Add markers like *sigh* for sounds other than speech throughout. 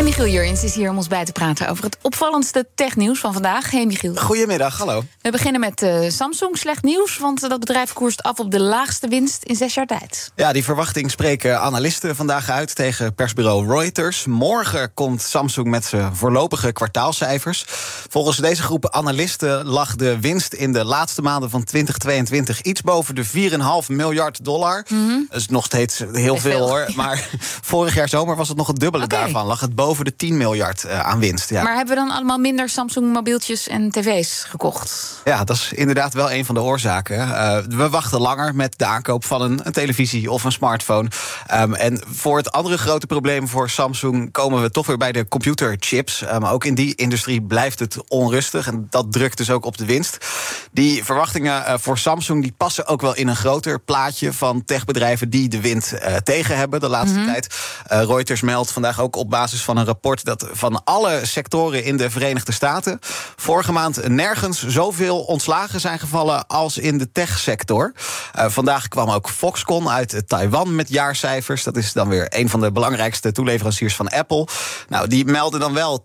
En Michiel Jurjens is hier om ons bij te praten over het opvallendste technieuws van vandaag. Hey Michiel. Goedemiddag, hallo. We beginnen met uh, Samsung. Slecht nieuws, want dat bedrijf koerst af op de laagste winst in zes jaar tijd. Ja, die verwachting spreken analisten vandaag uit tegen persbureau Reuters. Morgen komt Samsung met zijn voorlopige kwartaalcijfers. Volgens deze groep analisten lag de winst in de laatste maanden van 2022 iets boven de 4,5 miljard dollar. Mm -hmm. Dat is nog steeds heel veel, veel, hoor. Maar *laughs* vorig jaar zomer was het nog het dubbele okay. daarvan. Lag het boven de 10 miljard uh, aan winst. Ja. Maar hebben we dan allemaal minder Samsung mobieltjes en tv's gekocht? Ja, dat is inderdaad wel een van de oorzaken. Uh, we wachten langer met de aankoop van een, een televisie of een smartphone. Um, en voor het andere grote probleem voor Samsung komen we toch weer bij de computerchips. Um, ook in die industrie blijft het onrustig en dat drukt dus ook op de winst. Die verwachtingen uh, voor Samsung die passen ook wel in een groter plaatje van techbedrijven die de wind tegen hebben de laatste mm -hmm. tijd. Reuters meldt vandaag ook op basis van een rapport dat van alle sectoren in de Verenigde Staten vorige maand nergens zoveel ontslagen zijn gevallen als in de techsector. Uh, vandaag kwam ook Foxconn uit Taiwan met jaarcijfers. Dat is dan weer een van de belangrijkste toeleveranciers van Apple. Nou, die melden dan wel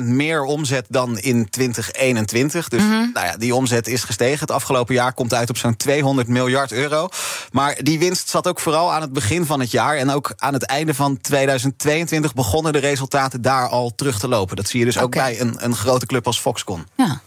10% meer omzet dan in 2021. Dus mm -hmm. nou ja, die omzet is gestegen. Het afgelopen jaar komt uit op zo'n 200 miljard euro. Maar die winst zat ook vooral aan het begin van het jaar. En ook aan het einde van 2022 begonnen de resultaten daar al terug te lopen. Dat zie je dus ook bij een, een grote club als Foxconn. Ja.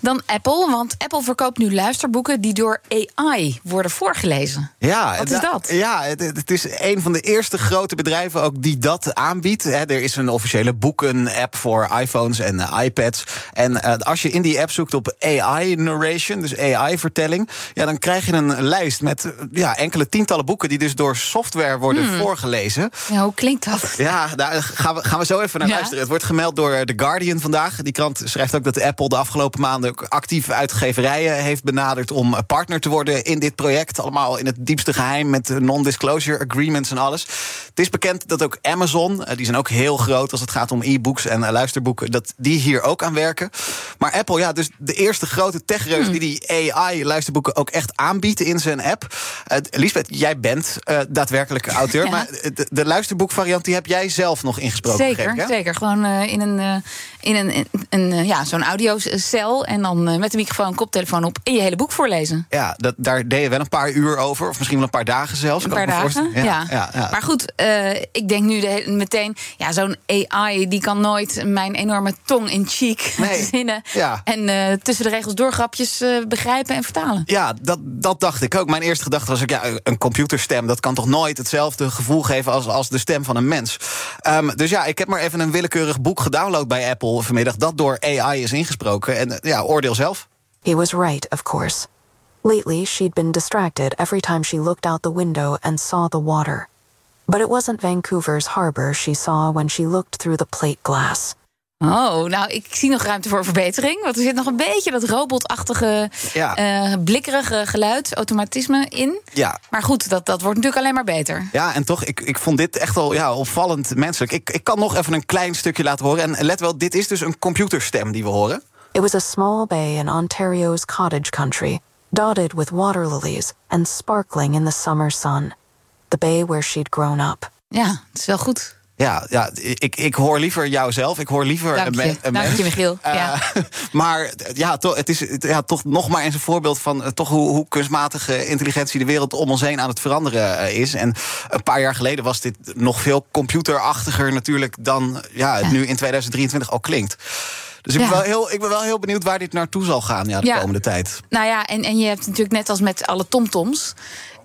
Dan Apple, want Apple verkoopt nu luisterboeken die door AI worden voorgelezen. Ja, wat is dat? Ja, het, het, is een van de eerste grote bedrijven ook die dat aanbiedt. er is een officiële boeken-app voor iPhones en uh, iPads. En uh, als je in die app zoekt op AI narration, dus AI-vertelling, ja, dan krijg je een lijst met ja, enkele tientallen boeken die dus door software worden hmm. voorgelezen. Ja, hoe klinkt dat? Ja, daar gaan we, gaan we zo even naar ja. luisteren. Het wordt gemeld door The Guardian vandaag. Die krant schrijft ook dat Apple de afgelopen maanden ook actief uitgeverijen heeft benaderd om partner te worden in dit project. Allemaal in het diepste geheim met non-disclosure agreements en alles. Het is bekend dat ook Amazon, die zijn ook heel groot als het gaat om e-books en luisterboeken, dat die hier ook aan werken. Maar Apple, ja, dus de eerste grote techreus hmm. die die AI-luisterboeken ook echt aanbiedt in zijn app. Uh, Lisbeth, jij bent uh, daadwerkelijk *laughs* auteur, ja. maar de, de luisterboekvariant die heb jij zelf nog ingesproken. Zeker, zeker. Gewoon uh, in een, in een, in een ja, zo'n audiocel en dan met de microfoon, koptelefoon op en je hele boek voorlezen. Ja, dat, daar deed je wel een paar uur over, of misschien wel een paar dagen zelfs. Een paar dagen, ja, ja. Ja, ja. Maar goed, ik denk nu de, meteen, ja, zo'n AI die kan nooit mijn enorme tong in cheek *laughs* nee. zinnen en tussen de regels door grapjes begrijpen en vertalen. Ja, dat, dat dacht ik ook. Mijn eerste gedachte was ook, ja, een computerstem, dat kan toch nooit hetzelfde gevoel geven als, als de stem van een mens. Um, dus ja, ik heb maar even een willekeurig boek gedownload bij Apple vanmiddag dat door AI is ingesproken. En ja, oordeel zelf. He was right, of course. Lately, she'd been distracted every time she looked out the window and saw the water. But it wasn't Vancouver's harbor she saw when she looked through the plate glass. Oh, nou, ik zie nog ruimte voor verbetering. Want er zit nog een beetje dat robotachtige, ja. uh, blikkerige geluid, automatisme in. Ja. Maar goed, dat, dat wordt natuurlijk alleen maar beter. Ja, en toch, ik, ik vond dit echt al ja, opvallend menselijk. Ik, ik kan nog even een klein stukje laten horen. En let wel, dit is dus een computerstem die we horen. It was a small bay in Ontario's cottage country, dotted with water lilies and sparkling in the summer sun. The bay where she'd grown up. Ja, het is wel goed. Ja, ja ik, ik hoor liever jouzelf. Ik hoor liever Dank je. een, een Dank je, Michiel. Uh, ja. *laughs* maar ja, to, het is ja, toch nog maar eens een voorbeeld van uh, toch hoe, hoe kunstmatige intelligentie de wereld om ons heen aan het veranderen uh, is. En een paar jaar geleden was dit nog veel computerachtiger natuurlijk dan ja, het ja. nu in 2023 al klinkt. Dus ik, ben wel heel, ik ben wel heel benieuwd waar dit naartoe zal gaan ja, de komende tijd. Nou ja, en, en je hebt natuurlijk net als met alle tomtoms.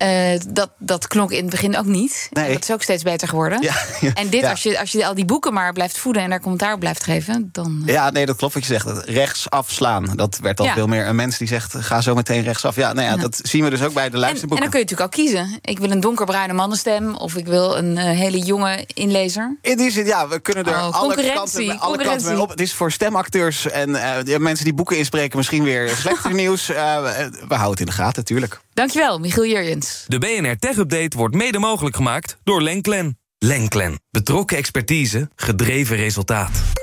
Uh, dat, dat klonk in het begin ook niet. Nee. Dat is ook steeds beter geworden. Ja, En dit, als, je, als je al die boeken maar blijft voeden en daar commentaar op blijft geven, dan. Ja, nee, dat klopt wat je zegt. Rechtsaf slaan. Dat werd al veel meer een mens die zegt: ga zo meteen rechtsaf. Ja, nou ja, dat zien we dus ook bij de luisterboeken. En, en, dan kun je natuurlijk al kiezen. Ik wil een donkerbruine mannenstem of ik wil een uh, hele jonge inlezer. In die zin, ja, we kunnen er oh, alle kanten, alle kanten mee op. Het is voor stemacteurs en uh, mensen die boeken inspreken misschien weer slechter *laughs* nieuws. we houden het in de gaten, natuurlijk. Dankjewel, Michiel Jurjens. De BNR Tech Update wordt mede mogelijk gemaakt door Lenklen. Lenklen. Betrokken expertise, gedreven resultaat.